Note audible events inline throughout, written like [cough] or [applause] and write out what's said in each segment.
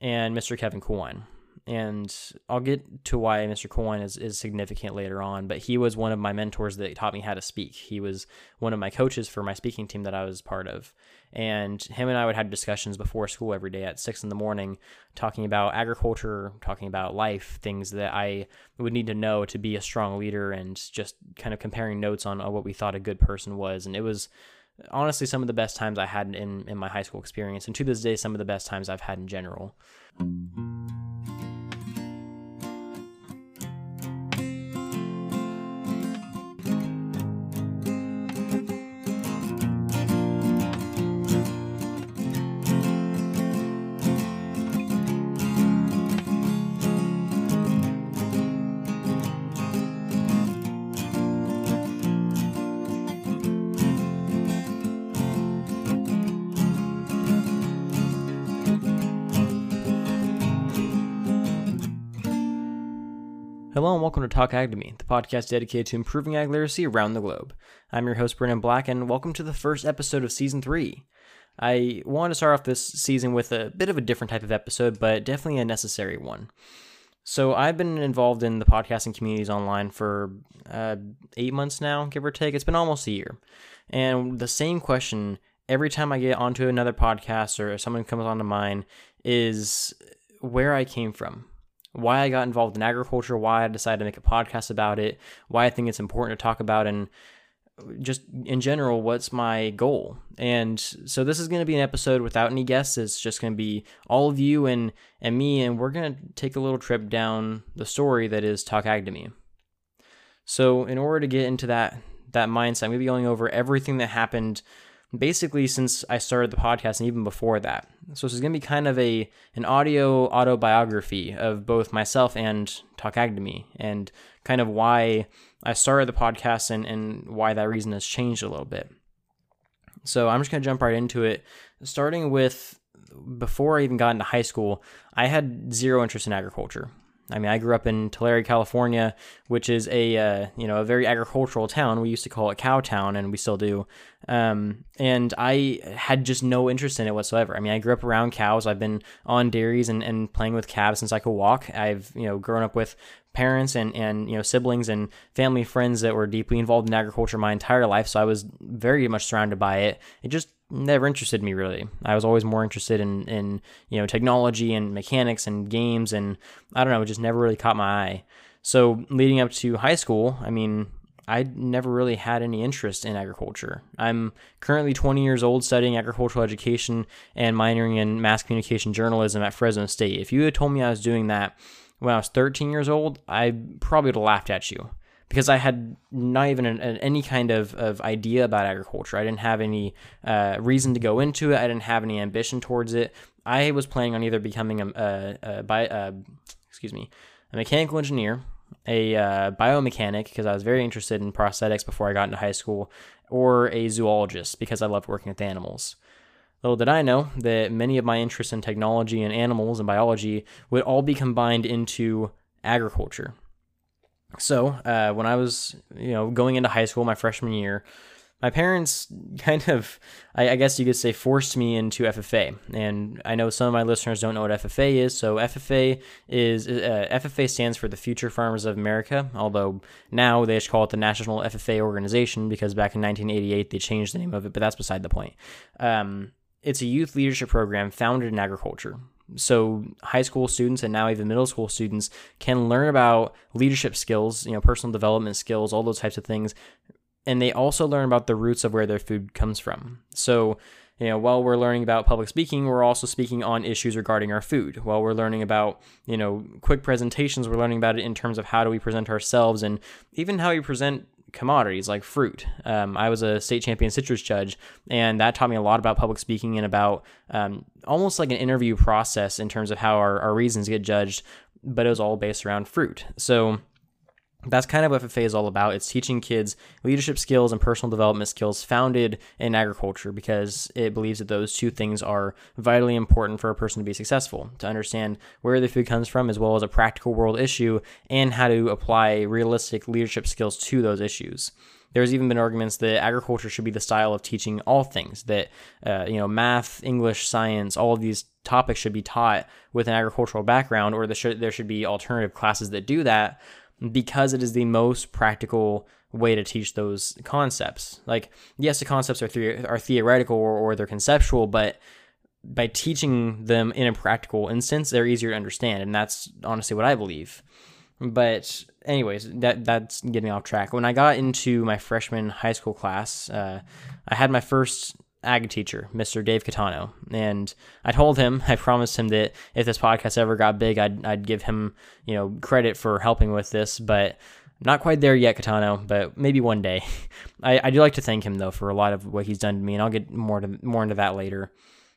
and Mr. Kevin Coolwine. And I'll get to why Mr. Coolwine is, is significant later on, but he was one of my mentors that taught me how to speak. He was one of my coaches for my speaking team that I was part of. And him and I would have discussions before school every day at six in the morning, talking about agriculture, talking about life, things that I would need to know to be a strong leader, and just kind of comparing notes on what we thought a good person was. And it was honestly some of the best times I had in, in my high school experience, and to this day, some of the best times I've had in general. Hello and welcome to Talk Ag to Me, the podcast dedicated to improving ag literacy around the globe. I'm your host, Brennan Black, and welcome to the first episode of season three. I want to start off this season with a bit of a different type of episode, but definitely a necessary one. So, I've been involved in the podcasting communities online for uh, eight months now, give or take. It's been almost a year. And the same question every time I get onto another podcast or someone comes onto mine is where I came from why I got involved in agriculture, why I decided to make a podcast about it, why I think it's important to talk about, and just in general, what's my goal. And so this is going to be an episode without any guests. It's just going to be all of you and and me, and we're going to take a little trip down the story that is Talk Ag to Me. So in order to get into that that mindset, I'm going to be going over everything that happened basically since I started the podcast and even before that. So this is going to be kind of a an audio autobiography of both myself and Talk Ag to Me and kind of why I started the podcast and, and why that reason has changed a little bit. So I'm just going to jump right into it, starting with before I even got into high school, I had zero interest in agriculture. I mean, I grew up in Tulare, California, which is a uh, you know a very agricultural town. We used to call it Cowtown, and we still do. Um, and I had just no interest in it whatsoever. I mean, I grew up around cows. I've been on dairies and, and playing with calves since I could walk. I've you know grown up with parents and and you know siblings and family friends that were deeply involved in agriculture my entire life. So I was very much surrounded by it. It just never interested me really. I was always more interested in in you know technology and mechanics and games and I don't know, it just never really caught my eye. So leading up to high school, I mean, I never really had any interest in agriculture. I'm currently 20 years old studying agricultural education and minoring in mass communication journalism at Fresno State. If you had told me I was doing that when I was 13 years old, I probably would have laughed at you because I had not even an, an, any kind of, of idea about agriculture. I didn't have any uh, reason to go into it. I didn't have any ambition towards it. I was planning on either becoming a, a, a, bi- excuse me, a mechanical engineer, a uh, biomechanic because I was very interested in prosthetics before I got into high school, or a zoologist because I loved working with animals. Little did I know that many of my interests in technology and animals and biology would all be combined into agriculture. So uh, when I was, you know, going into high school, my freshman year, my parents [laughs] kind of, I, I, guess you could say, forced me into FFA. And I know some of my listeners don't know what FFA is. So FFA is uh, FFA stands for the Future Farmers of America. Although now they just call it the National FFA Organization because back in 1988 they changed the name of it. But that's beside the point. Um, it's a youth leadership program founded in agriculture so high school students and now even middle school students can learn about leadership skills, you know, personal development skills, all those types of things. And they also learn about the roots of where their food comes from. So, you know, while we're learning about public speaking, we're also speaking on issues regarding our food. While we're learning about, you know, quick presentations, we're learning about it in terms of how do we present ourselves and even how we present commodities like fruit. Um, I was a state champion citrus judge, and that taught me a lot about public speaking and about um, almost like an interview process in terms of how our, our reasons get judged, but it was all based around fruit. So that's kind of what FFA is all about. It's teaching kids leadership skills and personal development skills founded in agriculture because it believes that those two things are vitally important for a person to be successful, to understand where the food comes from, as well as a practical world issue, and how to apply realistic leadership skills to those issues. There's even been arguments that agriculture should be the style of teaching all things, that, uh, you know, math, English, science, all of these topics should be taught with an agricultural background, or should, there should be alternative classes that do that because it is the most practical way to teach those concepts. Like, yes, the concepts are the- are theoretical or, or they're conceptual, but by teaching them in a practical instance, they're easier to understand, and that's honestly what I believe. But anyways, that that's getting off track. When I got into my freshman high school class, uh, I had my first ag teacher, Mr. Dave Catano, and I told him, [laughs] I promised him that if this podcast ever got big, I'd I'd give him you know credit for helping with this, but. Not quite there yet, Catano, but maybe one day. [laughs] I, I do like to thank him though for a lot of what he's done to me, and I'll get more to more into that later.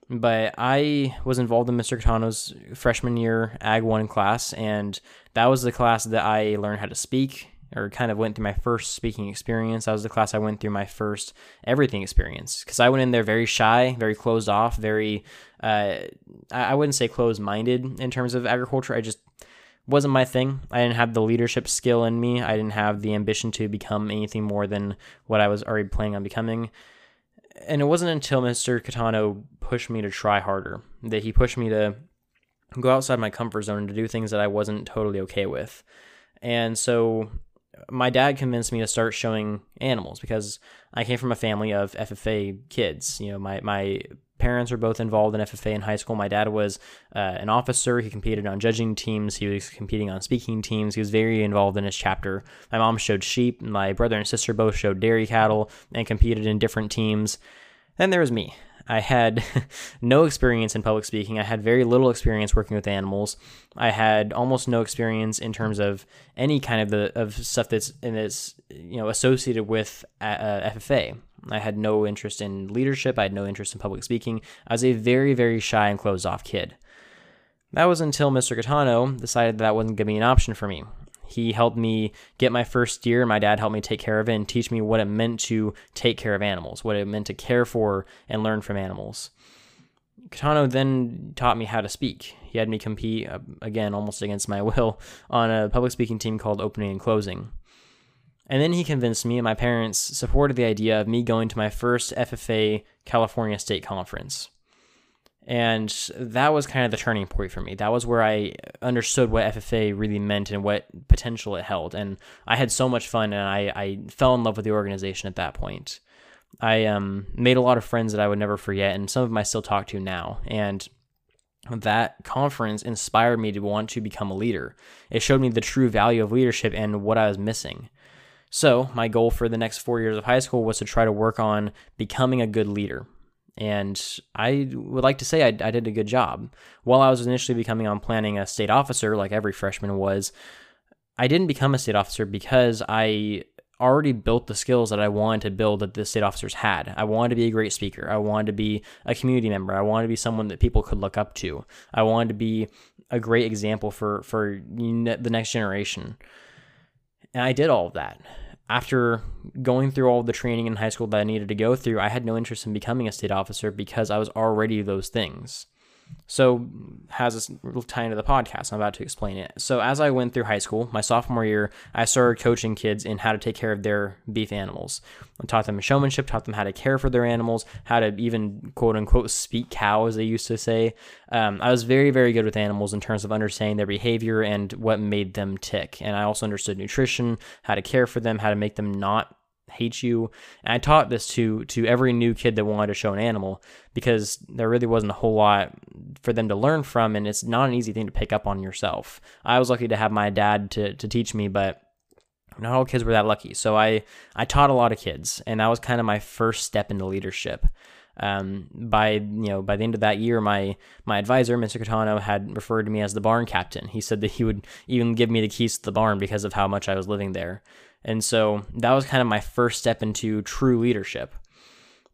But I was involved in Mr. Catano's freshman year Ag 1 class, and that was the class that I learned how to speak, or kind of went through my first speaking experience. That was the class I went through my first everything experience because I went in there very shy, very closed off, very, uh, I wouldn't say closed minded in terms of agriculture. I just wasn't my thing. I didn't have the leadership skill in me. I didn't have the ambition to become anything more than what I was already planning on becoming. And it wasn't until Mr. Catano pushed me to try harder that he pushed me to go outside my comfort zone and to do things that I wasn't totally okay with. And so my dad convinced me to start showing animals because I came from a family of FFA kids. You know, my my parents were both involved in FFA in high school. My dad was uh, an officer. He competed on judging teams. He was competing on speaking teams. He was very involved in his chapter. My mom showed sheep. My brother and sister both showed dairy cattle and competed in different teams. Then there was me. I had [laughs] no experience in public speaking. I had very little experience working with animals. I had almost no experience in terms of any kind of the of stuff that's this you know associated with uh, FFA. I had no interest in leadership. I had no interest in public speaking. I was a very very shy and closed off kid. That was until Mr. Catano decided that, that wasn't going to be an option for me. He helped me get my first deer. My dad helped me take care of it and teach me what it meant to take care of animals, what it meant to care for and learn from animals. Catano then taught me how to speak. He had me compete, uh, again, almost against my [laughs] will, on a public speaking team called Opening and Closing. And then he convinced me, and my parents supported the idea of me going to my first FFA California State Conference. And that was kind of the turning point for me. That was where I understood what FFA really meant and what potential it held. And I had so much fun, and I, I fell in love with the organization at that point. I um, made a lot of friends that I would never forget, and some of them I still talk to now. And that conference inspired me to want to become a leader. It showed me the true value of leadership and what I was missing. So, my goal for the next four years of high school was to try to work on becoming a good leader. And I would like to say I, I did a good job. While I was initially becoming on planning a state officer, like every freshman was, I didn't become a state officer because I already built the skills that I wanted to build that the state officers had. I wanted to be a great speaker. I wanted to be a community member. I wanted to be someone that people could look up to. I wanted to be a great example for for the next generation. And I did all of that. After going through all the training in high school that I needed to go through, I had no interest in becoming a state officer because I was already those things. So, has this tie into the podcast? I'm about to explain it. So, as I went through high school, my sophomore year, I started coaching kids in how to take care of their beef animals. I taught them showmanship, taught them how to care for their animals, how to even quote unquote speak cow, as they used to say. Um, I was very, very good with animals in terms of understanding their behavior and what made them tick. And I also understood nutrition, how to care for them, how to make them not hate you. And I taught this to to every new kid that wanted to show an animal because there really wasn't a whole lot for them to learn from, and it's not an easy thing to pick up on yourself. I was lucky to have my dad to to teach me, but not all kids were that lucky. So I I taught a lot of kids, and that was kind of my first step into leadership. Um, by you know by the end of that year, my my advisor, Mr. Catano, had referred to me as the barn captain. He said that he would even give me the keys to the barn because of how much I was living there. And so that was kind of my first step into true leadership.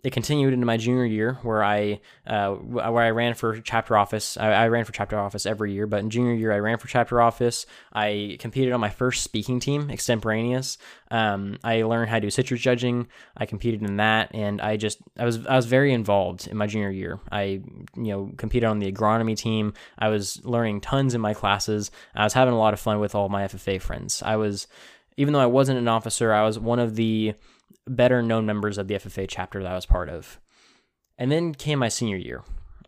it continued into my junior year where I uh, where I ran for chapter office. I, I, ran for chapter office every year, but in junior year I ran for chapter office. I competed on my first speaking team, extemporaneous. Um, I learned how to do citrus judging. I competed in that, and I just I was I was very involved in my junior year. I you know competed on the agronomy team. I was learning tons in my classes. I was having a lot of fun with all my FFA friends. I was even though I wasn't an officer, I was one of the better known members of the FFA chapter that I was part of. And then came my senior year,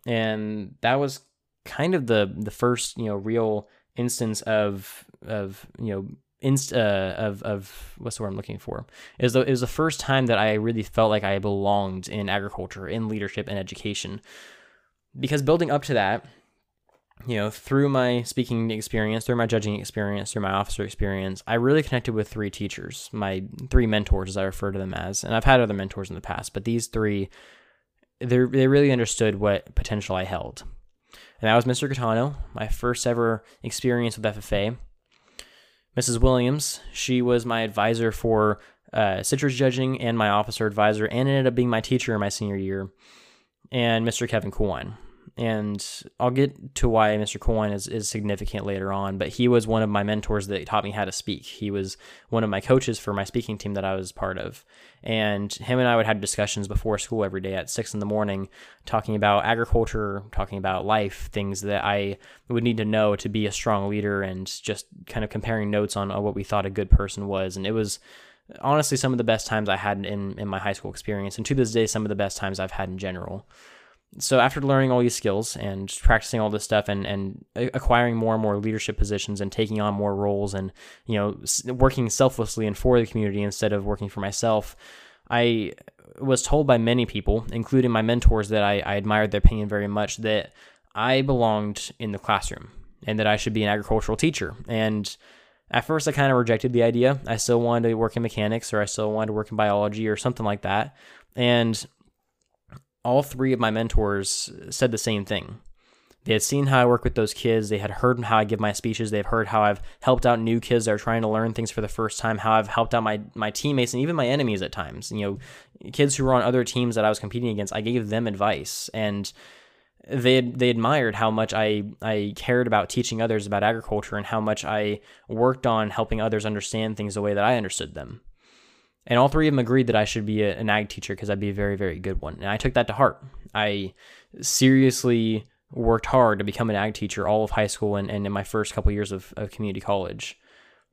and that was kind of the the first you know real instance of of you know inst uh, of of what's the word I'm looking for is the it was the first time that I really felt like I belonged in agriculture, in leadership, and education. Because building up to that, you know, through my speaking experience, through my judging experience, through my officer experience, I really connected with three teachers, my three mentors, as I refer to them as. And I've had other mentors in the past, but these three, they really understood what potential I held. And that was Mr. Catano, my first ever experience with FFA. Mrs. Williams, she was my advisor for uh, citrus judging and my officer advisor, and ended up being my teacher in my senior year. And Mr. Kevin Coolwine and I'll get to why Mr. Coolwine is, is significant later on, but he was one of my mentors that taught me how to speak. He was one of my coaches for my speaking team that I was part of. And him and I would have discussions before school every day at six in the morning, talking about agriculture, talking about life, things that I would need to know to be a strong leader, and just kind of comparing notes on what we thought a good person was. And it was honestly some of the best times I had in, in my high school experience, and to this day, some of the best times I've had in general so after learning all these skills and practicing all this stuff and, and acquiring more and more leadership positions and taking on more roles and you know working selflessly and for the community instead of working for myself i was told by many people including my mentors that I, I admired their opinion very much that i belonged in the classroom and that i should be an agricultural teacher. And at first i kind of rejected the idea. I still wanted to work in mechanics or i still wanted to work in biology or something like that. And all three of my mentors said the same thing. They had seen how I work with those kids. They had heard how I give my speeches. They've heard how I've helped out new kids that are trying to learn things for the first time, how I've helped out my, my teammates and even my enemies at times. You know, kids who were on other teams that I was competing against, I gave them advice. And they they admired how much I, I cared about teaching others about agriculture and how much I worked on helping others understand things the way that I understood them. And all three of them agreed that I should be a, an ag teacher because I'd be a very, very good one. And I took that to heart. I seriously worked hard to become an ag teacher all of high school and, and in my first couple years of, of community college.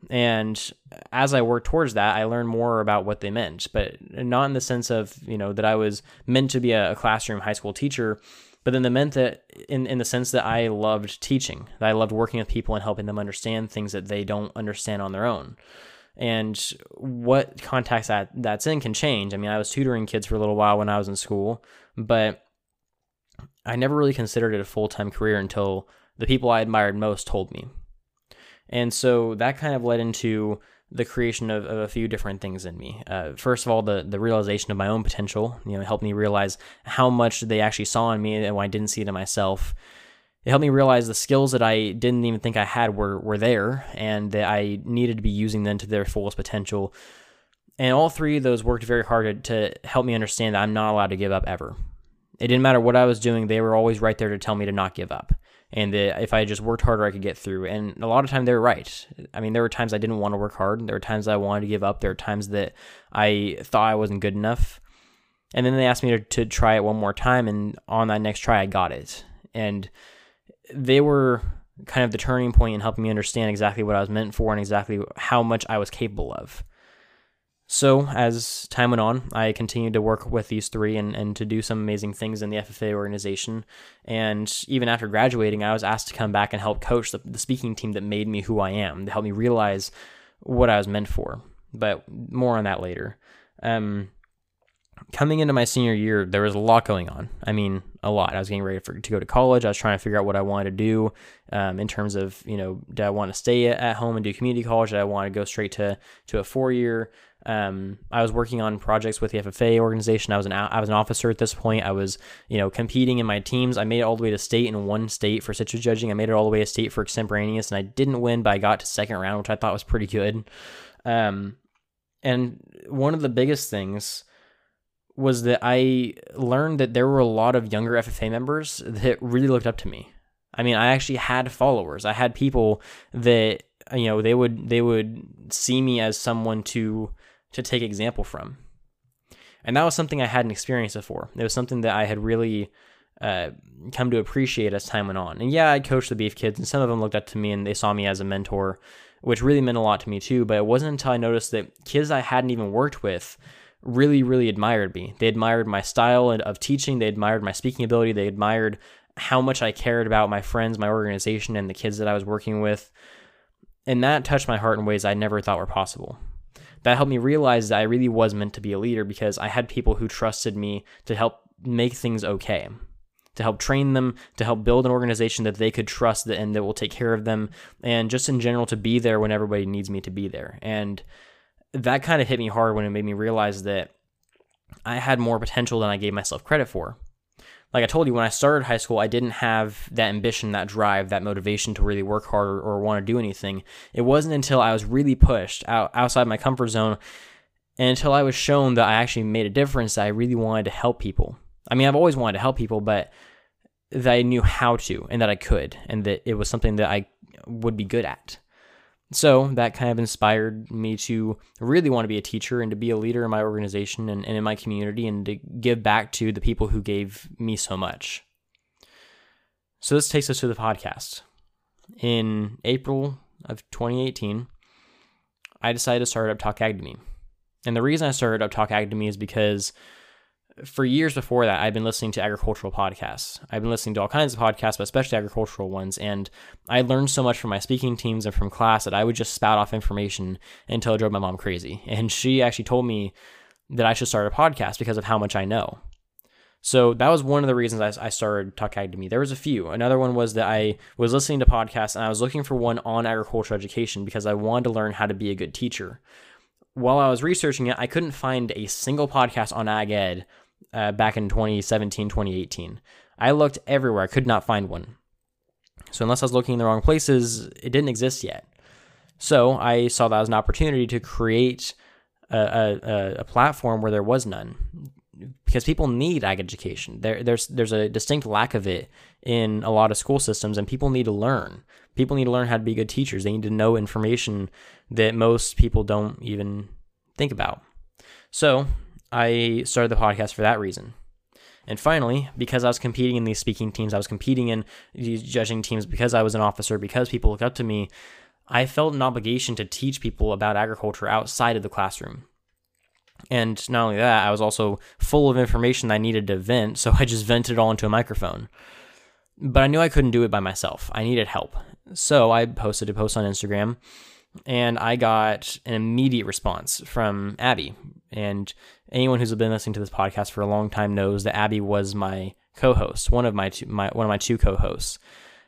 And as I worked towards that, I learned more about what they meant, but not in the sense of, you know, that I was meant to be a, a classroom high school teacher, but then they meant that in, in the sense that I loved teaching, that I loved working with people and helping them understand things that they don't understand on their own and what context that that's in can change. I mean, I was tutoring kids for a little while when I was in school, but I never really considered it a full time career until the people I admired most told me. And so that kind of led into the creation of, of a few different things in me. Uh, first of all, the the realization of my own potential, you know, helped me realize how much they actually saw in me and why I didn't see it in myself it helped me realize the skills that I didn't even think I had were were there, and that I needed to be using them to their fullest potential. And all three of those worked very hard to, to help me understand that I'm not allowed to give up ever. It didn't matter what I was doing; they were always right there to tell me to not give up, and that if I just worked harder, I could get through. And a lot of time they were right. I mean, there were times I didn't want to work hard. There were times I wanted to give up. There were times that I thought I wasn't good enough. And then they asked me to, to try it one more time, and on that next try, I got it. And they were kind of the turning point in helping me understand exactly what I was meant for and exactly how much I was capable of. So, as time went on, I continued to work with these three and, and to do some amazing things in the FFA organization. And even after graduating, I was asked to come back and help coach the, the speaking team that made me who I am, to help me realize what I was meant for. But more on that later. Um, coming into my senior year, there was a lot going on. I mean, a lot. I was getting ready for, to go to college. I was trying to figure out what I wanted to do um, in terms of, you know, did I want to stay at home and do community college? Did I want to go straight to to a four year? Um, I was working on projects with the FFA organization. I was an I was an officer at this point. I was, you know, competing in my teams. I made it all the way to state in one state for citrus judging. I made it all the way to state for extemporaneous, and I didn't win, but I got to second round, which I thought was pretty good. Um, and one of the biggest things was that I learned that there were a lot of younger FFA members that really looked up to me. I mean, I actually had followers. I had people that you know they would they would see me as someone to to take example from, and that was something I hadn't experienced before. It was something that I had really uh, come to appreciate as time went on. And yeah, I coached the Beef Kids, and some of them looked up to me and they saw me as a mentor, which really meant a lot to me too. But it wasn't until I noticed that kids I hadn't even worked with really, really admired me. They admired my style of teaching, they admired my speaking ability, they admired how much I cared about my friends, my organization, and the kids that I was working with. And that touched my heart in ways I never thought were possible. That helped me realize that I really was meant to be a leader because I had people who trusted me to help make things okay, to help train them, to help build an organization that they could trust and that will take care of them, and just in general to be there when everybody needs me to be there. And that kind of hit me hard when it made me realize that I had more potential than I gave myself credit for like I told you, when I started high school, I didn't have that ambition, that drive, that motivation to really work hard or, or want to do anything. It wasn't until I was really pushed out outside my comfort zone and until I was shown that I actually made a difference that I really wanted to help people. I mean, I've always wanted to help people, but that I knew how to and that I could and that it was something that I would be good at. So that kind of inspired me to really want to be a teacher and to be a leader in my organization and, and in my community and to give back to the people who gave me so much. So this takes us to the podcast. In April of 2018, I decided to start Up Talk Ag to Me. And the reason I started Up Talk Ag to Me is because for years before that, I've been listening to agricultural podcasts. I've been listening to all kinds of podcasts, but especially agricultural ones. And I learned so much from my speaking teams and from class that I would just spout off information until it drove my mom crazy. And she actually told me that I should start a podcast because of how much I know. So that was one of the reasons I, started Talk Me. There was a few. Another one was that I was listening to podcasts and I was looking for one on agricultural education because I wanted to learn how to be a good teacher. While I was researching it, I couldn't find a single podcast on ag ed uh, back in 2017, 2018. I looked everywhere, I could not find one. So, unless I was looking in the wrong places, it didn't exist yet. So, I saw that as an opportunity to create a, a, a platform where there was none. Because people need ag education. There, there's there's a distinct lack of it in a lot of school systems, and people need to learn. People need to learn how to be good teachers. They need to know information that most people don't even think about. So I started the podcast for that reason. And finally, because I was competing in these speaking teams, I was competing in these judging teams because I was an officer, because people looked up to me, I felt an obligation to teach people about agriculture outside of the classroom. And not only that, I was also full of information I needed to vent, so I just vented it all into a microphone. But I knew I couldn't do it by myself. I needed help. So I posted a post on Instagram and I got an immediate response from Abby. And anyone who's been listening to this podcast for a long time knows that Abby was my co-host, one of my two, my one of my two co-hosts.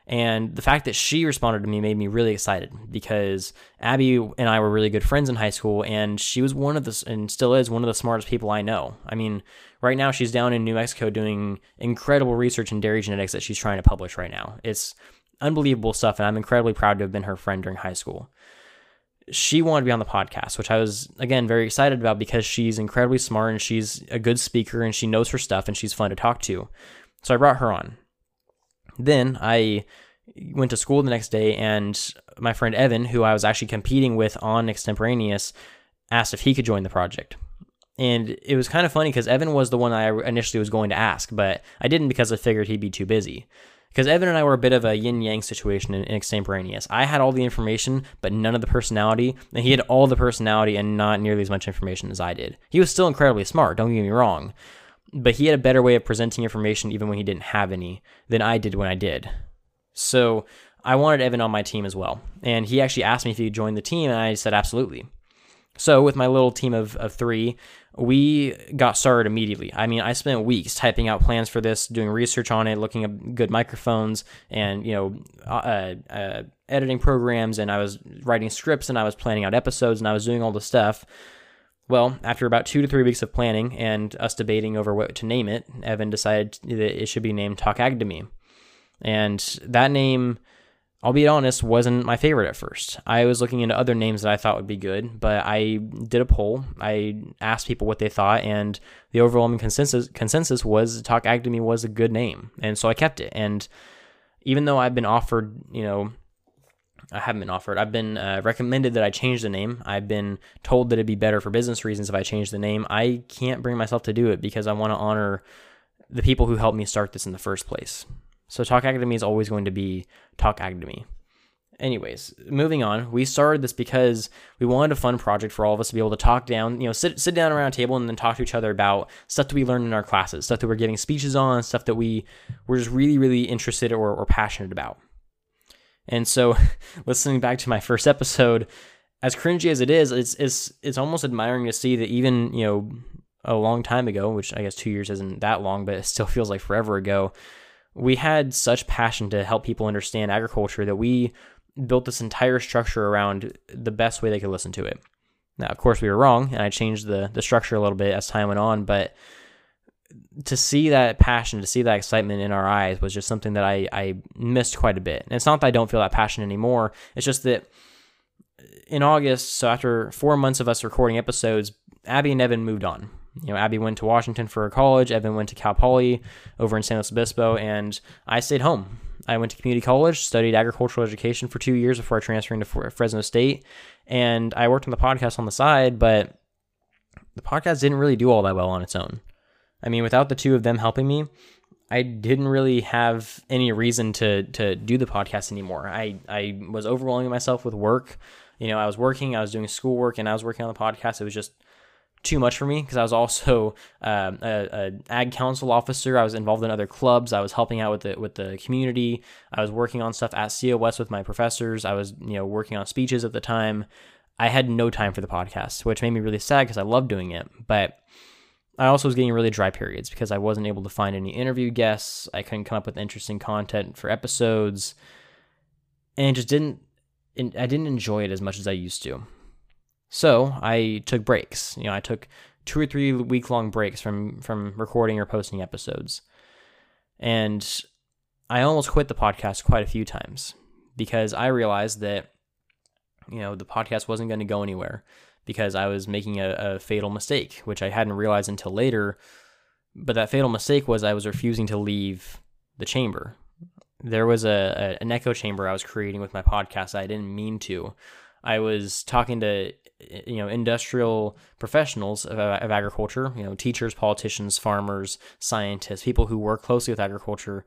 And the fact that she responded to me made me really excited because Abby and I were really good friends in high school, and she was one of the and still is one of the smartest people I know. I mean, right now she's down in New Mexico doing incredible research in dairy genetics that she's trying to publish right now. It's unbelievable stuff, and I'm incredibly proud to have been her friend during high school she wanted to be on the podcast, which I was again very excited about because she's incredibly smart and she's a good speaker and she knows her stuff and she's fun to talk to. So I brought her on. Then I went to school the next day and my friend Evan, who I was actually competing with on Extemporaneous, asked if he could join the project. And it was kind of funny because Evan was the one I initially was going to ask, but I didn't because I figured he'd be too busy because Evan and I were a bit of a yin yang situation in, in extemporaneous. I had all the information, but none of the personality, and he had all the personality and not nearly as much information as I did. He was still incredibly smart, don't get me wrong, but he had a better way of presenting information even when he didn't have any than I did when I did. So I wanted Evan on my team as well, and he actually asked me if he could join the team, and I said absolutely. So with my little team of, of three, we got started immediately. I mean, I spent weeks typing out plans for this, doing research on it, looking at good microphones, and you know, uh, uh, editing programs, and I was writing scripts, and I was planning out episodes, and I was doing all the stuff. Well, after about two to three weeks of planning and us debating over what to name it, Evan decided that it should be named Talk Ag to Me, and that name I'll be honest, wasn't my favorite at first. I was looking into other names that I thought would be good, but I did a poll. I asked people what they thought, and the overwhelming consensus consensus was Talk Me was a good name, and so I kept it. And even though I've been offered, you know, I haven't been offered. I've been uh, recommended that I change the name. I've been told that it'd be better for business reasons if I change the name. I can't bring myself to do it because I want to honor the people who helped me start this in the first place. So Talk Me is always going to be Talk Me. Anyways, moving on. We started this because we wanted a fun project for all of us to be able to talk down, you know, sit sit down around a table and then talk to each other about stuff that we learned in our classes, stuff that we're giving speeches on, stuff that we were just really, really interested or, or passionate about. And so, [laughs] listening back to my first episode, as cringy as it is, it's it's it's almost admiring to see that even you know a long time ago, which I guess two years isn't that long, but it still feels like forever ago we had such passion to help people understand agriculture that we built this entire structure around the best way they could listen to it. Now, of course, we were wrong, and I changed the the structure a little bit as time went on, but to see that passion, to see that excitement in our eyes was just something that I, I missed quite a bit. And it's not that I don't feel that passion anymore. It's just that in August, so after four months of us recording episodes, Abby and Evan moved on you know, Abby went to Washington for college. Evan went to Cal Poly over in San Luis Obispo, and I stayed home. I went to community college, studied agricultural education for two years before transferring to Fresno State, and I worked on the podcast on the side. But the podcast didn't really do all that well on its own. I mean, without the two of them helping me, I didn't really have any reason to to do the podcast anymore. I I was overwhelming myself with work. You know, I was working, I was doing schoolwork, and I was working on the podcast. It was just too much for me because I was also um, a, a, ag council officer. I was involved in other clubs. I was helping out with the with the community. I was working on stuff at COS with my professors. I was you know working on speeches at the time. I had no time for the podcast, which made me really sad because I loved doing it. But I also was getting really dry periods because I wasn't able to find any interview guests. I couldn't come up with interesting content for episodes, and just didn't. I didn't enjoy it as much as I used to. So I took breaks. You know, I took two or three week long breaks from from recording or posting episodes. And I almost quit the podcast quite a few times because I realized that you know the podcast wasn't going to go anywhere because I was making a, a fatal mistake, which I hadn't realized until later. But that fatal mistake was I was refusing to leave the chamber. There was a, a an echo chamber I was creating with my podcast. I didn't mean to. I was talking to you know industrial professionals of, uh, of, agriculture you know teachers politicians farmers scientists people who work closely with agriculture.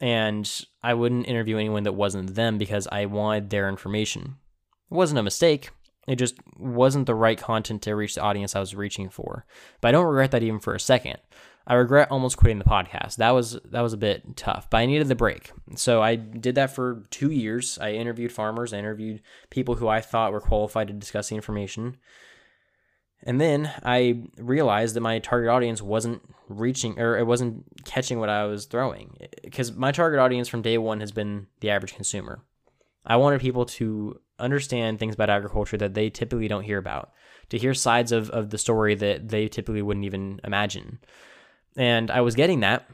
And i wouldn't interview anyone that wasn't them because i wanted their information. It wasn't a mistake. It just wasn't the right content to reach the audience i was reaching for. But i don't regret that even for a second I regret almost quitting the podcast. That was that was a bit tough, but I needed the break. So I did that for 2 years. I interviewed farmers, I interviewed people who I thought were qualified to discuss the information. And then I realized that my target audience wasn't reaching or it wasn't catching what I was throwing because my target audience from day 1 has been the average consumer. I wanted people to understand things about agriculture that they typically don't hear about, to hear sides of, of the story that they typically wouldn't even imagine. And I was getting that.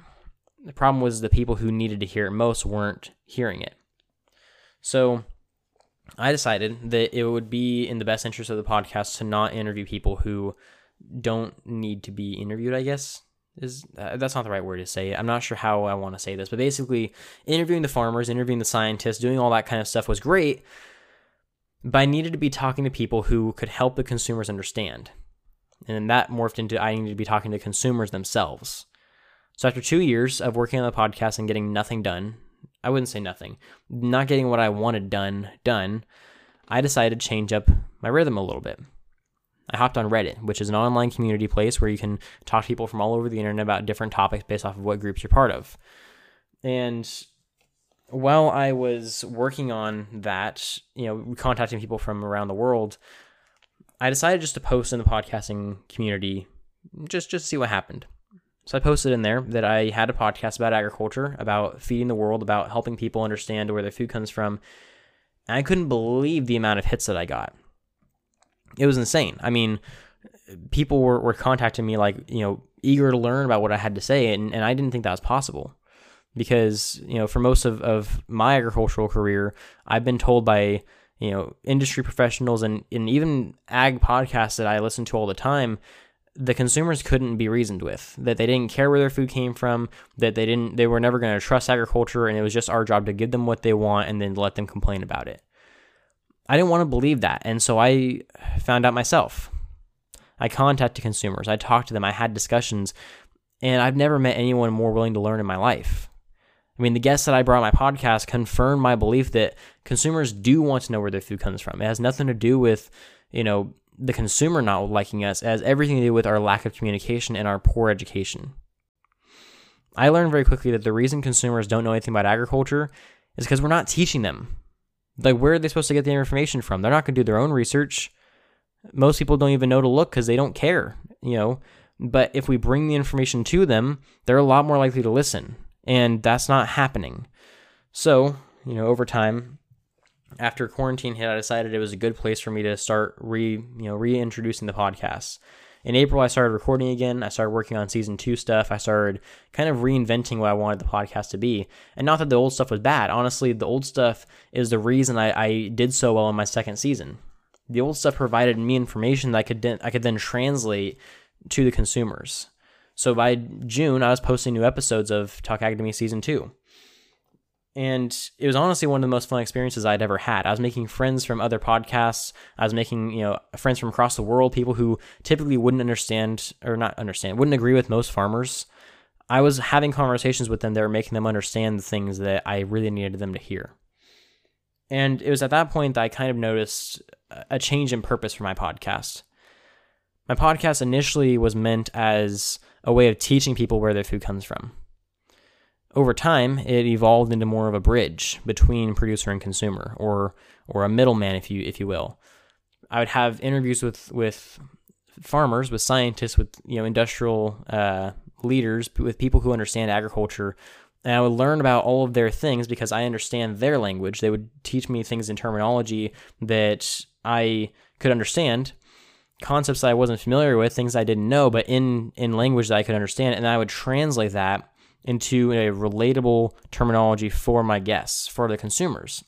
The problem was the people who needed to hear it most weren't hearing it. So I decided that it would be in the best interest of the podcast to not interview people who don't need to be interviewed, I guess. Is uh, that's not the right word to say. I'm not sure how I want to say this, but basically interviewing the farmers, interviewing the scientists, doing all that kind of stuff was great, but I needed to be talking to people who could help the consumers understand. And then that morphed into I needed to be talking to consumers themselves. So after two years of working on the podcast and getting nothing done, I wouldn't say nothing, not getting what I wanted done done, I decided to change up my rhythm a little bit. I hopped on Reddit, which is an online community place where you can talk to people from all over the internet about different topics based off of what groups you're part of. And while I was working on that, you know, contacting people from around the world, I decided just to post in the podcasting community just just to see what happened. So I posted in there that I had a podcast about agriculture, about feeding the world, about helping people understand where their food comes from. And I couldn't believe the amount of hits that I got. It was insane. I mean, people were, were contacting me like, you know, eager to learn about what I had to say, and, and I didn't think that was possible. because you know for most of, of my agricultural career i've been told by you know industry professionals and, and even ag podcasts that i listen to all the time the consumers couldn't be reasoned with that they didn't care where their food came from that they didn't they were never going to trust agriculture and it was just our job to give them what they want and then let them complain about it. I didn't want to believe that and so i found out myself. I contacted consumers i talked to them i had discussions and i've never met anyone more willing to learn in my life I mean, the guests that I brought on my podcast confirmed my belief that consumers do want to know where their food comes from. It has nothing to do with, you know, the consumer not liking us. It has everything to do with our lack of communication and our poor education. I learned very quickly that the reason consumers don't know anything about agriculture is because we're not teaching them. Like, where are they supposed to get the information from? They're not going to do their own research. Most people don't even know to look because they don't care, you know. But if we bring the information to them, they're a lot more likely to listen and that's not happening. So, you know, over time, after quarantine hit, I decided it was a good place for me to start re, you know, reintroducing the podcast. In April, I started recording again. I started working on season two stuff. I started kind of reinventing what I wanted the podcast to be. And not that the old stuff was bad. Honestly, the old stuff is the reason I, I did so well in my second season. The old stuff provided me information that I could I could then translate to the consumers. So by June, I was posting new episodes of Talk Ag to Me season two. And it was honestly one of the most fun experiences I'd ever had. I was making friends from other podcasts. I was making, you know, friends from across the world, people who typically wouldn't understand or not understand, wouldn't agree with most farmers. I was having conversations with them that were making them understand the things that I really needed them to hear. And it was at that point that I kind of noticed a change in purpose for my podcast. My podcast initially was meant as a way of teaching people where their food comes from. Over time, it evolved into more of a bridge between producer and consumer, or or a middleman, if you if you will. I would have interviews with with farmers, with scientists, with you know industrial uh, leaders, with people who understand agriculture, and I would learn about all of their things because I understand their language. They would teach me things in terminology that I could understand, concepts I wasn't familiar with, things I didn't know, but in in language that I could understand, and I would translate that into a relatable terminology for my guests, for the consumers.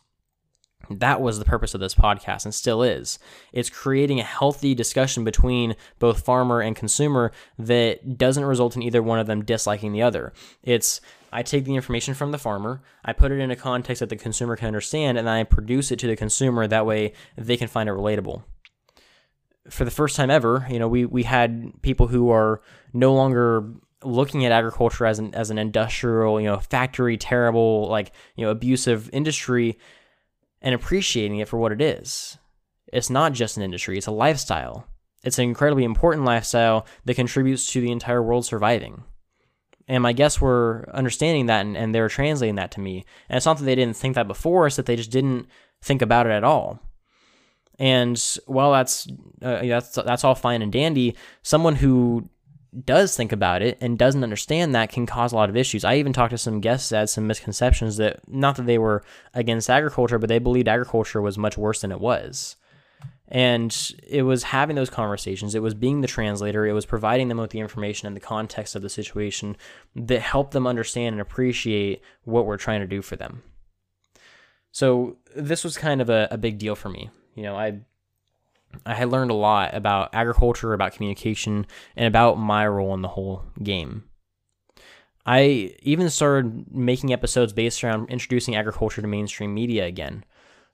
That was the purpose of this podcast and still is. It's creating a healthy discussion between both farmer and consumer that doesn't result in either one of them disliking the other. It's I take the information from the farmer, I put it in a context that the consumer can understand, and I produce it to the consumer. That way they can find it relatable for the first time ever, you know, we we had people who are no longer looking at agriculture as an as an industrial, you know, factory, terrible, like you know, abusive industry, and appreciating it for what it is. It's not just an industry; it's a lifestyle. It's an incredibly important lifestyle that contributes to the entire world surviving. And my guests were understanding that and, and they were translating that to me. And it's not that they didn't think that before, it's that they just didn't think about it at all. And while that's uh, that's that's all fine and dandy, someone who does think about it and doesn't understand that can cause a lot of issues. I even talked to some guests that had some misconceptions that not that they were against agriculture, but they believed agriculture was much worse than it was. And it was having those conversations, it was being the translator, it was providing them with the information and the context of the situation that helped them understand and appreciate what we're trying to do for them. So this was kind of a, a big deal for me. You know, I I had learned a lot about agriculture, about communication, and about my role in the whole game. I even started making episodes based around introducing agriculture to mainstream media again,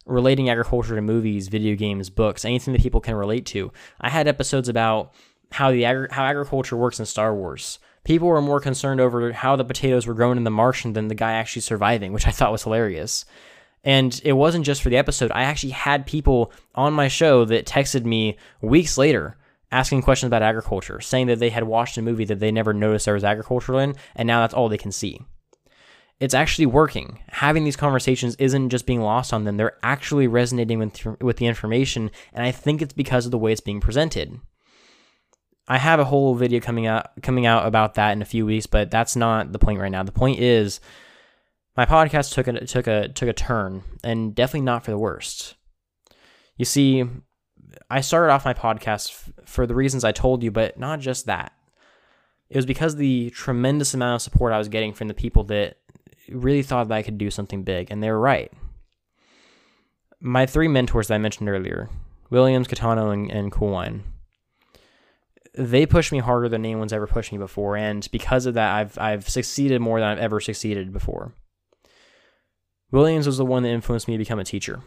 relating agriculture to movies, video games, books, anything that people can relate to. I had episodes about how the agri- how agriculture works in Star Wars. People were more concerned over how the potatoes were grown in the Martian than the guy actually surviving, which I thought was hilarious. And it wasn't just for the episode. I actually had people on my show that texted me weeks later asking questions about agriculture, saying that they had watched a movie that they never noticed there was agriculture in, and now that's all they can see. It's actually working. Having these conversations isn't just being lost on them, they're actually resonating with, with the information, and I think it's because of the way it's being presented. I have a whole video coming out coming out about that in a few weeks, but that's not the point right now. The point is my podcast took a took a took a turn, and definitely not for the worst. You see, I started off my podcast f- for the reasons I told you, but not just that. It was because the tremendous amount of support I was getting from the people that really thought that I could do something big, and they were right. My three mentors that I mentioned earlier, Williams, Catano, and, and Coolwine, they pushed me harder than anyone's ever pushed me before, and because of that, I've I've succeeded more than I've ever succeeded before. Williams was the one that influenced me to become a teacher.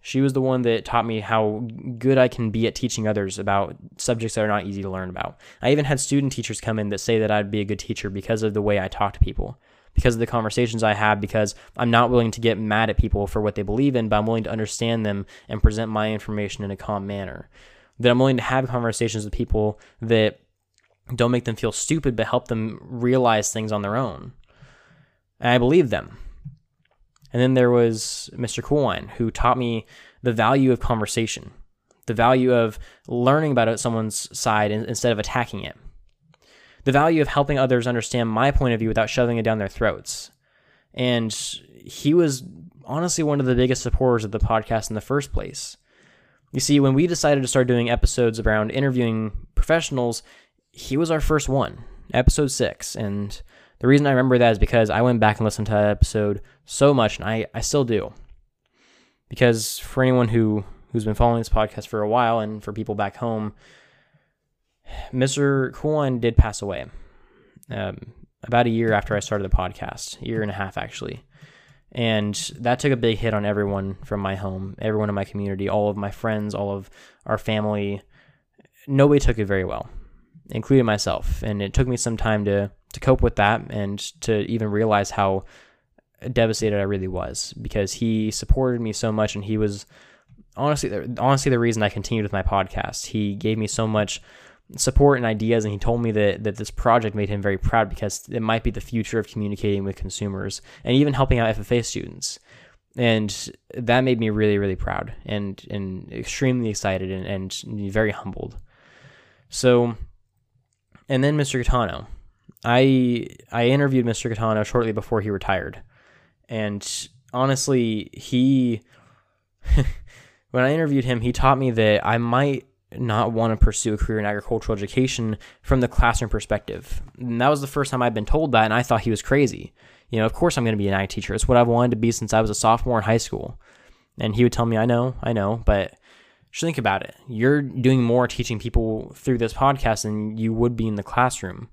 She was the one that taught me how good I can be at teaching others about subjects that are not easy to learn about. I even had student teachers come in that say that I'd be a good teacher because of the way I talk to people, because of the conversations I have, because I'm not willing to get mad at people for what they believe in, but I'm willing to understand them and present my information in a calm manner. That I'm willing to have conversations with people that don't make them feel stupid, but help them realize things on their own. And I believe them. And then there was Mr. Coolwine, who taught me the value of conversation, the value of learning about someone's side instead of attacking it, the value of helping others understand my point of view without shoving it down their throats. And he was honestly one of the biggest supporters of the podcast in the first place. You see, when we decided to start doing episodes around interviewing professionals, he was our first one, episode six. And the reason I remember that is because I went back and listened to that episode so much, and I, I still do. Because for anyone who, who's been following this podcast for a while, and for people back home, [sighs] Mr. Coolwine did pass away um, about a year after I started the podcast, year and a half actually. And that took a big hit on everyone from my home, everyone in my community, all of my friends, all of our family. Nobody took it very well, including myself. And it took me some time to to cope with that and to even realize how devastated I really was because he supported me so much and he was honestly honestly the reason I continued with my podcast. He gave me so much support and ideas and he told me that that this project made him very proud because it might be the future of communicating with consumers and even helping out FFA students. And that made me really, really proud and, and extremely excited and, and very humbled. So, and then Mr. Catano. I I interviewed Mr. Catano shortly before he retired, and honestly, he [laughs] when I interviewed him, he taught me that I might not want to pursue a career in agricultural education from the classroom perspective. And that was the first time I'd been told that, and I thought he was crazy. You know, of course I'm going to be an ag teacher. It's what I've wanted to be since I was a sophomore in high school. And he would tell me, I know, I know, but just think about it. You're doing more teaching people through this podcast than you would be in the classroom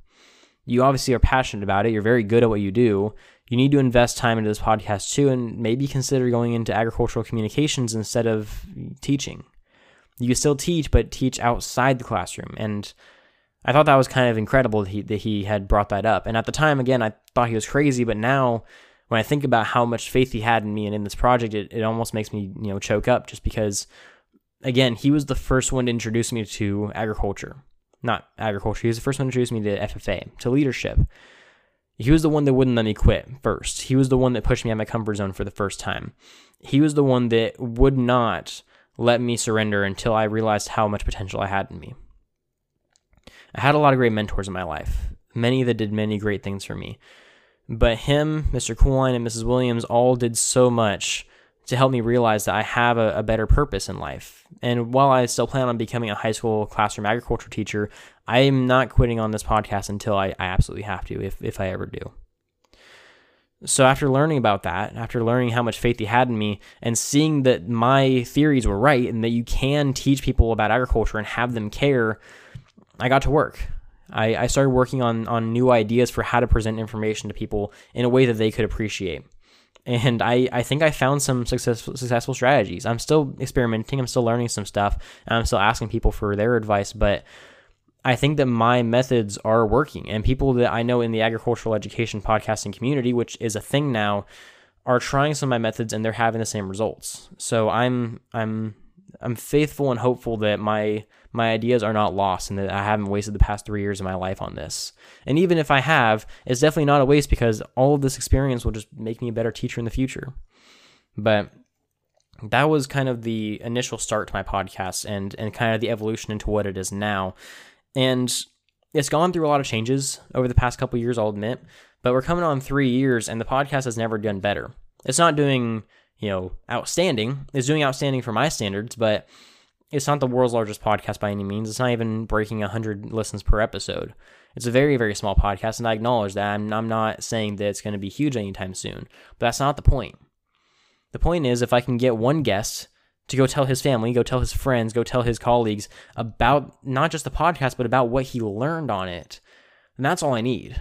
you obviously are passionate about it. You're very good at what you do. You need to invest time into this podcast too, and maybe consider going into agricultural communications instead of teaching. You can still teach, but teach outside the classroom. And I thought that was kind of incredible that he, that he had brought that up. And at the time, again, I thought he was crazy, but now when I think about how much faith he had in me and in this project, it, it almost makes me, you know, choke up just because, again, he was the first one to introduce me to agriculture not agriculture. He was the first one to introduce me to FFA, to leadership. He was the one that wouldn't let me quit first. He was the one that pushed me out of my comfort zone for the first time. He was the one that would not let me surrender until I realized how much potential I had in me. I had a lot of great mentors in my life, many that did many great things for me. But him, Mr. Coolwine, and Mrs. Williams all did so much to help me realize that I have a, a, better purpose in life. And while I still plan on becoming a high school classroom agriculture teacher, I am not quitting on this podcast until I, I absolutely have to, if, if I ever do. So after learning about that, after learning how much faith he had in me, and seeing that my theories were right and that you can teach people about agriculture and have them care, I got to work. I, I started working on, on new ideas for how to present information to people in a way that they could appreciate and I, I think I found some successful successful strategies. I'm still experimenting, I'm still learning some stuff, and I'm still asking people for their advice, but I think that my methods are working. And people that I know in the agricultural education podcasting community, which is a thing now, are trying some of my methods and they're having the same results. So I'm I'm I'm faithful and hopeful that my my ideas are not lost and that I haven't wasted the past three years of my life on this. And even if I have, it's definitely not a waste because all of this experience will just make me a better teacher in the future. But that was kind of the initial start to my podcast and and kind of the evolution into what it is now. And it's gone through a lot of changes over the past couple years, I'll admit. But we're coming on three years, and the podcast has never done better. It's not doing you know outstanding. It's doing outstanding for my standards, but it's not the world's largest podcast by any means. It's not even breaking 100 listens per episode. It's a very, very small podcast, and I acknowledge that. I'm, I'm not saying that it's going to be huge anytime soon, but that's not the point. The point is, if I can get one guest to go tell his family, go tell his friends, go tell his colleagues about not just the podcast, but about what he learned on it, And that's all I need.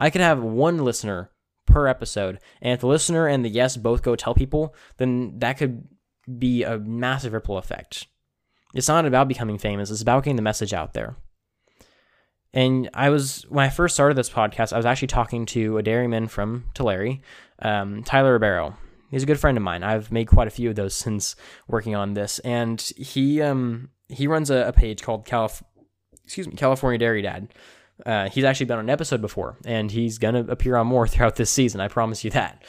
I could have one listener per episode, and if the listener and the guest both go tell people, then that could be a massive ripple effect. It's not about becoming famous, it's about getting the message out there. And I was, when I first started this podcast, I was actually talking to a dairyman from Tulare, um, Tyler Ribeiro. He's a good friend of mine. I've made quite a few of those [laughs] since working on this. And he um, he runs a, a page called Calif- excuse me, California Dairy Dad. Uh, he's actually been on an episode before, and he's to appear on more [laughs] throughout this season. I promise you that.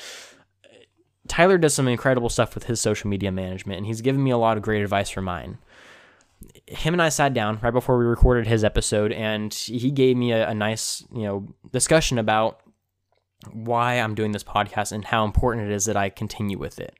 Tyler does some incredible stuff with his social media management, and he's given me a lot of great advice for mine him and I sat down right before we recorded his episode, and he gave me a, a, nice, you know, discussion about why I'm doing this podcast and how important it is that I continue with it.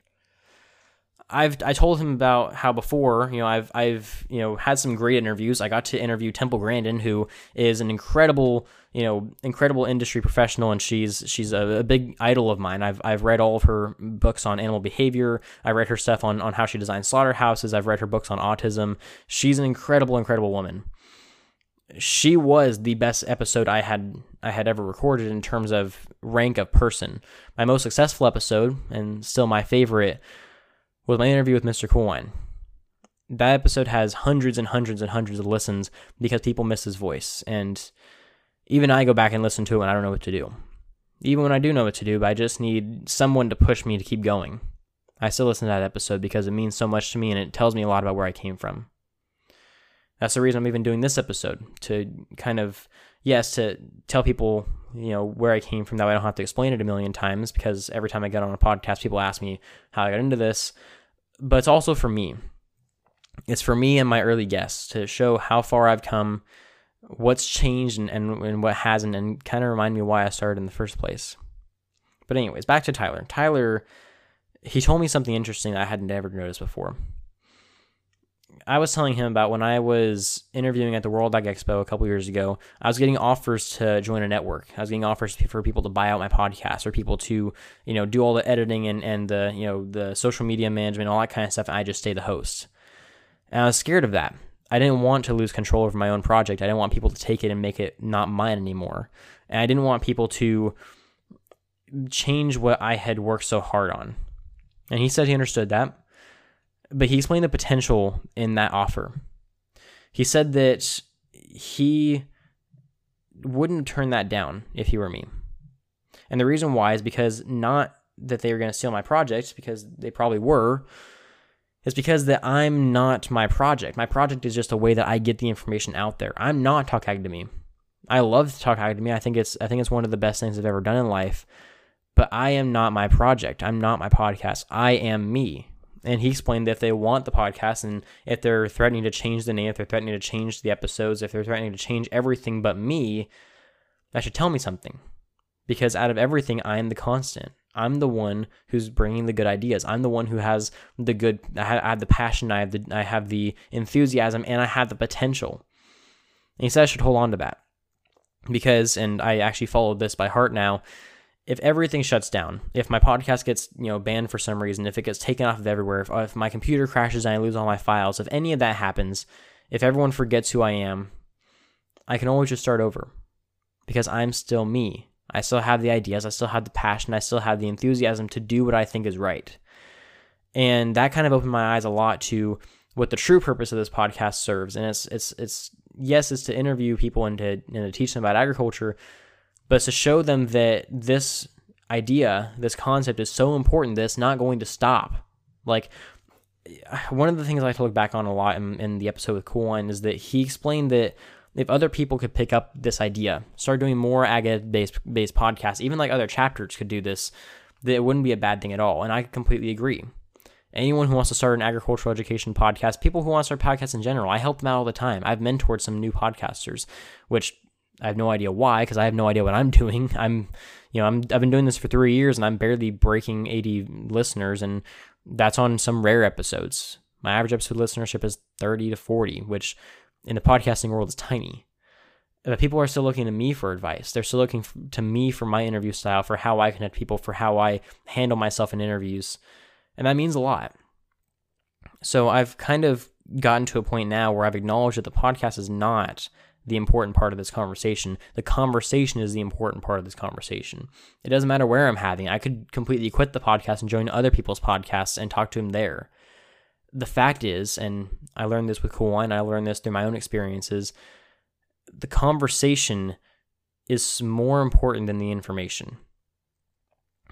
I've I told him about how before, you know, I've I've you know had some great interviews. I got to interview Temple Grandin, who is an incredible you know incredible industry professional, and she's she's a, a, big idol of mine. I've I've read all of her books on animal behavior. I read her stuff on on how she designs slaughterhouses. I've read her books on autism. She's an incredible incredible woman. She was the best episode I had I had ever recorded in terms of rank of person. My most successful episode, and still my favorite was my interview with Mr. Coolwine. That episode has hundreds and hundreds and hundreds of listens because people miss his voice. And even I go back and listen to it and I don't know what to do. Even when I do know what to do, but I just need someone to push me to keep going. I still listen to that episode because it means so much to me and it tells me a lot about where I came from. That's the reason I'm even doing this episode to kind of, yes, to tell people, you know, where I came from. That way I don't have to explain it a million times because every time I get on a podcast, people ask me how I got into this but it's also for me. It's for me and my early guests to show how far I've come, what's changed, and, and, and what hasn't, and kind of remind me why I started in the first place. But, anyways, back to Tyler. Tyler, he told me something interesting that I hadn't ever noticed before. I was telling him about when I was interviewing at the World Ag Expo a couple years ago. I was getting offers to join a network. I was getting offers for people to buy out my podcast or people to, you know, do all the editing and and the you know the social media management, all that kind of stuff. I just stay the host. And I was scared of that. I didn't want to lose control over my own project. I didn't want people to take it and make it not mine anymore. And I didn't want people to change what I had worked so hard on. And he said he understood that but he explained the potential in that offer. He said that he wouldn't turn that down if he were me. And the reason why is because not that they were going to steal my project, because they probably were, is because that I'm not my project. My project is just a way that I get the information out there. I'm not Talk Me. I love Talk Me. I think it's I think it's one of the best things I've ever done in life. But I am not my project. I'm not my podcast. I am me. And he explained that if they want the podcast and if they're threatening to change the name, if they're threatening to change the episodes, if they're threatening to change everything but me, that should tell me something. Because out of everything, I'm the constant. I'm the one who's bringing the good ideas. I'm the one who has the good. I have, the passion. I have the. I have the enthusiasm, and I have the potential. And he said I should hold on to that because, and I actually followed this by heart now if everything shuts down, if my podcast gets you know banned for some reason, if it gets taken off of everywhere, if, if my computer crashes and I lose all my files, if any of that happens, if everyone forgets who I am, I can always just start over because I'm still me. I still have the ideas, I still have the passion, I still have the enthusiasm to do what I think is right. And that kind of opened my eyes a lot to what the true purpose of this podcast serves. And it's it's it's yes, it's to interview people and to and to teach them about agriculture, but to show them that this idea, this concept is so important that it's not going to stop. Like, one of the things I like to look back on a lot in, in the episode with Coolwine is that he explained that if other people could pick up this idea, start doing more ag based based podcasts, even like other chapters could do this, that it wouldn't be a bad thing at all. And I completely agree. Anyone who wants to start an agricultural education podcast, people who want to start podcasts in general, I help them out all the time. I've mentored some new podcasters, which I have no idea why because I have no idea what I'm [laughs] doing. I'm, you know, I'm I've been doing this for three years and I'm barely breaking 80 listeners, and that's on some rare episodes. My average episode listenership is 30 to 40, which in the podcasting world is tiny. But people are still looking to me for advice. They're still looking to me for my interview style, for how I connect people, for how I handle myself in interviews. And that means a lot. So I've kind of gotten to a point now where I've acknowledged that the podcast is not the important part of this conversation. The conversation is the important part of this conversation. It doesn't matter where I'm having. I could completely quit the podcast and join other people's podcasts and talk to them there. The fact is, and I learned this with Wine, I learned this through my own experiences, the conversation is more important than the information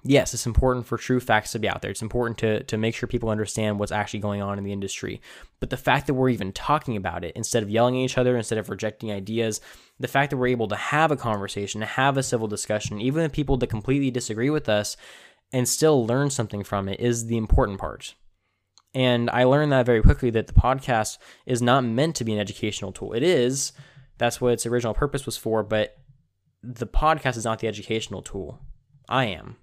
yes, it's important for true facts to be out there. It's important to, to make sure people understand what's actually going on in the industry. But the fact that we're even talking about it, instead of yelling at each other, instead of rejecting ideas, the fact that we're able to have a conversation, to have a civil discussion, even with people that completely disagree with us, and still learn something from it is the important part. And I learned that very quickly that the podcast is not meant to be an educational tool. It is, that's what its original purpose was for, but the podcast is not the educational tool. I am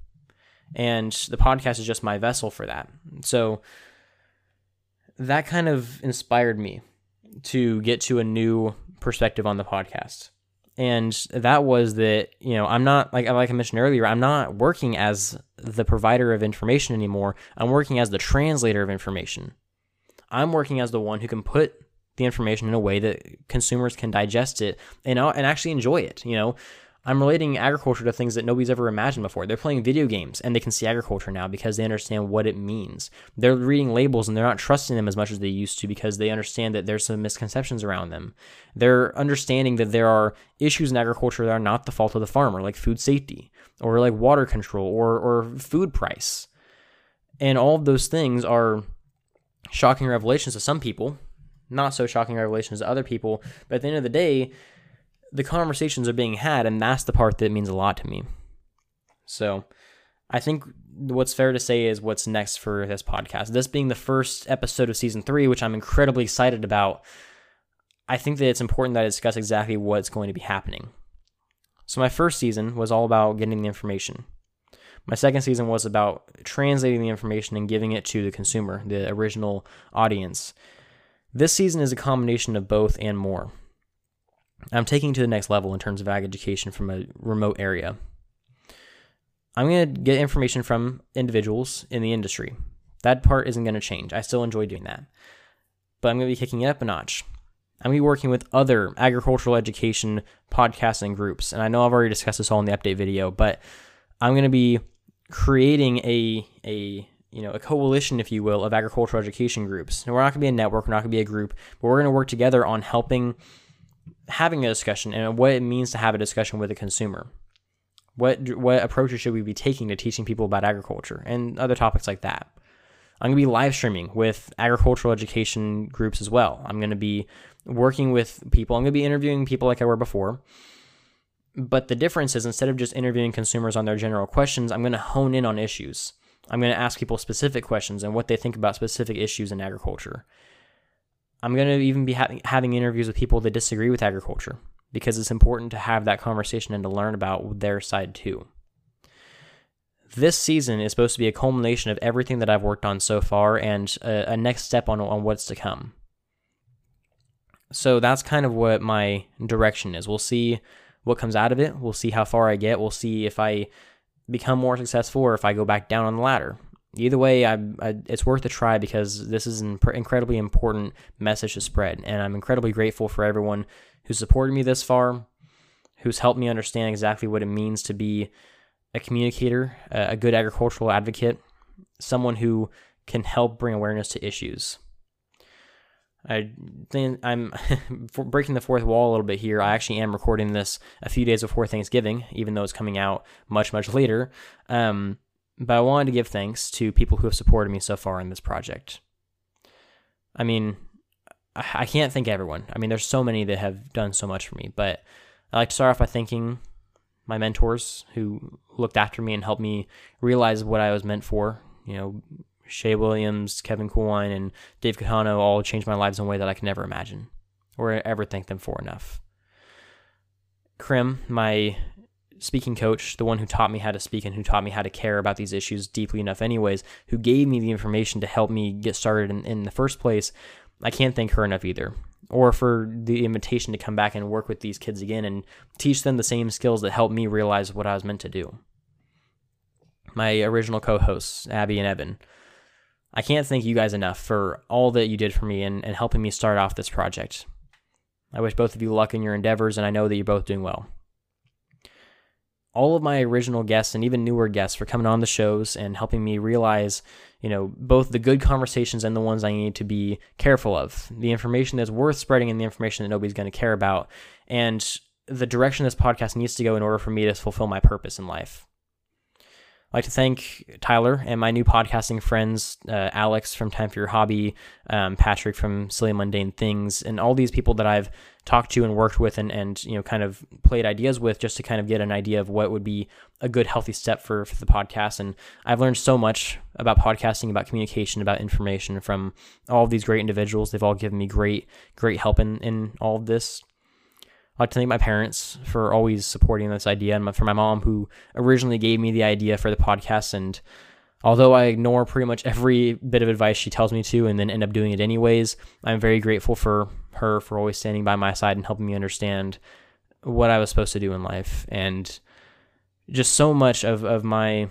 and the podcast is just my vessel for that. So that kind of inspired me to get to a new perspective on the podcast. And that was that, you know, I'm not like like I mentioned earlier, I'm not working as the provider of information anymore. I'm working as the translator of information. I'm working as the one who can put the information in a way that consumers can digest it and uh, and actually enjoy it, you know. I'm relating agriculture to things that nobody's ever imagined before. They're playing video games and they can see agriculture now because they understand what it means. They're reading labels and they're not trusting them as much as they used to because they understand that there's some misconceptions around them. They're understanding that there are issues in agriculture that are not the fault of the farmer, like food safety or like water control or, or food price. And all of those things are shocking revelations to some people, not so shocking revelations to other people. But at the end of the day, the conversations are being had, and that's the part that means a lot to me. So, I think what's fair to say is what's next for this podcast. This being the first episode of season three, which I'm incredibly excited about, I think that it's important that I discuss exactly what's going to be happening. So, my first season was all about getting the information. My second season was about translating the information and giving it to the consumer, the original audience. This season is a combination of both and more. I'm taking to the next level in terms of ag education from a remote area. I'm going to get information from individuals in the industry. That part isn't going to change. I still enjoy doing that. But I'm going to be kicking it up a notch. I'm going to be working with other agricultural education podcasting groups. And I know I've already discussed this all in the update video, but I'm going to be creating a, a you know, a coalition, if you will, of agricultural education groups. And we're not going to be a network, we're not going to be a group, but we're going to work together on helping having a discussion and what it means to have a discussion with a consumer. What what approaches should we be taking to teaching people about agriculture and other topics like that? I'm going to be live streaming with agricultural education groups as well. I'm going to be working with people. I'm going to be interviewing people like I were before. But the difference is instead of just interviewing consumers on their general questions, I'm going to hone in on issues. I'm going to ask people specific questions and what they think about specific issues in agriculture. I'm going to even be ha- having interviews with people that disagree with agriculture because it's important to have that conversation and to learn about their side too. This season is supposed to be a culmination of everything that I've worked on so far and a, a next step on, on what's to come. So that's kind of what my direction is. We'll see what comes out of it. We'll see how far I get. We'll see if I become more successful or if I go back down on the ladder either way, I, I, it's worth a try because this is an incredibly important message to spread. And I'm incredibly grateful for everyone who supported me this far, who's helped me understand exactly what it means to be a communicator, a good agricultural advocate, someone who can help bring awareness to issues. I think I'm [laughs] breaking the fourth wall a little bit here. I actually am recording this a few days before Thanksgiving, even though it's coming out much, much later. Um, but I wanted to give thanks to people who have supported me so far in this project. I mean, I can't thank everyone. I mean, there's so many that have done so much for me, but I like to start off by thanking my mentors who looked after me and helped me realize what I was meant for. You know, Shay Williams, Kevin Coolwine, and Dave Catano all changed my lives in a way that I can never imagine or ever thank them for enough. Krim, my speaking coach, the one who taught me how to speak and who taught me how to care about these issues deeply enough, anyways, who gave me the information to help me get started in, in the first place, I can't thank her enough either. Or for the invitation to come back and work with these kids again and teach them the same skills that helped me realize what I was meant to do. My original co hosts, Abby and Evan, I can't thank you guys enough for all that you did for me and, and helping me start off this project. I wish both of you luck in your endeavors, and I know that you're both doing well. All of my original guests and even newer guests for coming on the shows and helping me realize, you know, both the good conversations and the ones I need to be careful of, the information that's worth spreading and the information that nobody's going to care about, and the direction this podcast needs to go in order for me to fulfill my purpose in life. I'd like to thank Tyler and my new podcasting friends, uh, Alex from Time for Your Hobby, um, Patrick from Silly Mundane Things, and all these people that I've talked to and worked with and, and you know kind of played ideas with just to kind of get an idea of what would be a good healthy step for, for the podcast. And I've learned so much about podcasting, about communication, about information from all of these great individuals. They've all given me great, great help in, in all of this. I'd like to thank my parents for always supporting this idea, and for my mom who originally gave me the idea for the podcast. And although I ignore pretty much every bit of advice she tells me to, and then end up doing it anyways, I'm very grateful for her for always standing by my side and helping me understand what I was supposed to do in life. And just so much of, of my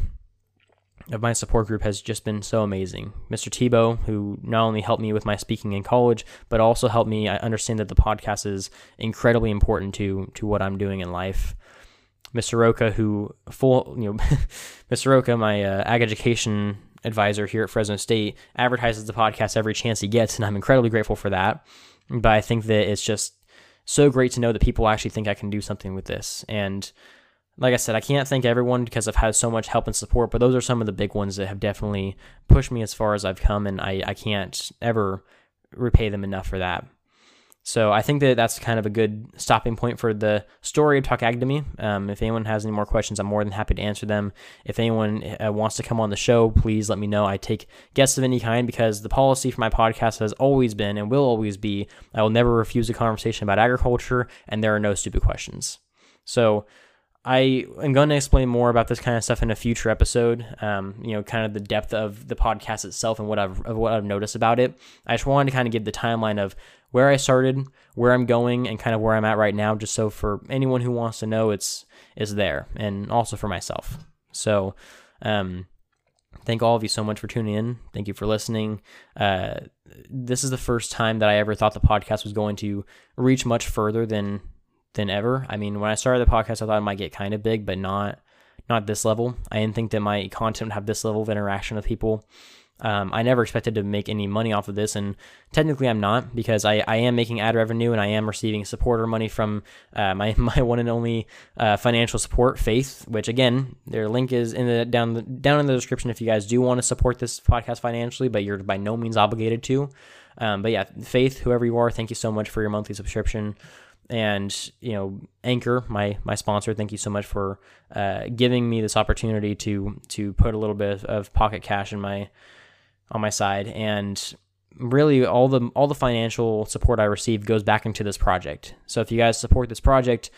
of my support group has just been so amazing. Mr. Tebow, who not only helped me with my speaking in college, but also helped me understand that the podcast is incredibly important to to what I'm doing in life. Mr. Roca, who full you know, [laughs] Mr. Roca, my uh, ag education advisor here at Fresno State, advertises the podcast every chance he gets, and I'm incredibly grateful for that. But I think that it's just so great to know that people actually think I can do something with this, and like I said, I can't thank everyone because I've had so much help and support, but those are some of the big ones that have definitely pushed me as far as I've come, and I, I can't ever repay them enough for that. So I think that that's kind of a good stopping point for the story of Talk Ag. Um, if anyone has any more questions, I'm more than happy to answer them. If anyone uh, wants to come on the show, please let me know. I take guests of any kind because the policy for my podcast has always been and will always be I will never refuse a conversation about agriculture, and there are no stupid questions. So I am going to explain more about this kind of stuff in a future episode. Um, you know, kind of the depth of the podcast itself and what I've what I've noticed about it. I just wanted to kind of give the timeline of where I started, where I'm going, and kind of where I'm at right now, just so for anyone who wants to know, it's is there, and also for myself. So, um, thank all of you so much for tuning in. Thank you for listening. Uh, this is the first time that I ever thought the podcast was going to reach much further than than ever. I mean, when I started the podcast, I thought it might get kind of big, but not not this level. I didn't think that my content would have this level of interaction with people. Um, I never expected to make any money off of this, and technically I'm not because I, I am making ad revenue and I am receiving supporter money from uh, [laughs] my my one and only uh, financial support, Faith. Which again, their link is in the down the, down in the description if you guys do want to support this podcast financially, but you're by no means obligated to. Um, but yeah, Faith, whoever you are, thank you so much for your monthly subscription and you know anchor my my sponsor thank you so much for uh, giving me this opportunity to to put a little bit of pocket cash in my on my side. And really all the all the financial support i receive goes back into this project. So if you guys support this project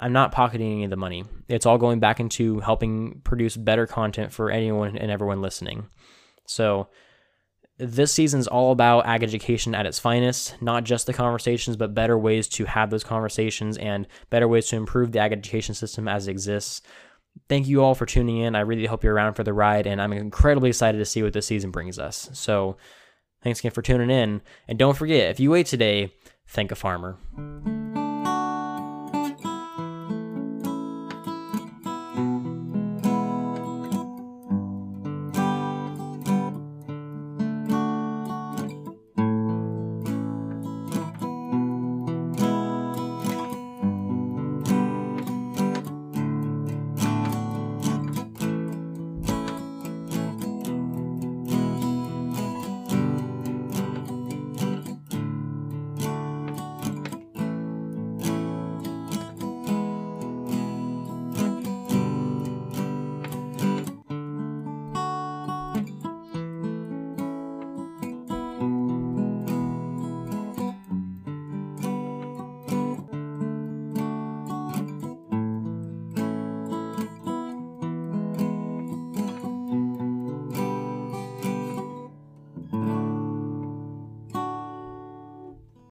i'm not pocketing any of the money. It's all going back into helping produce better content for anyone and everyone listening. So this season's all about ag education at its finest, not just the conversations, but better ways to have those conversations and better ways to improve the ag education system as it exists. Thank you all for tuning in. I really hope you're around for the ride, and I'm incredibly excited to see what this season brings us. So, thanks again for tuning in. And don't forget, if you wait today, thank a farmer.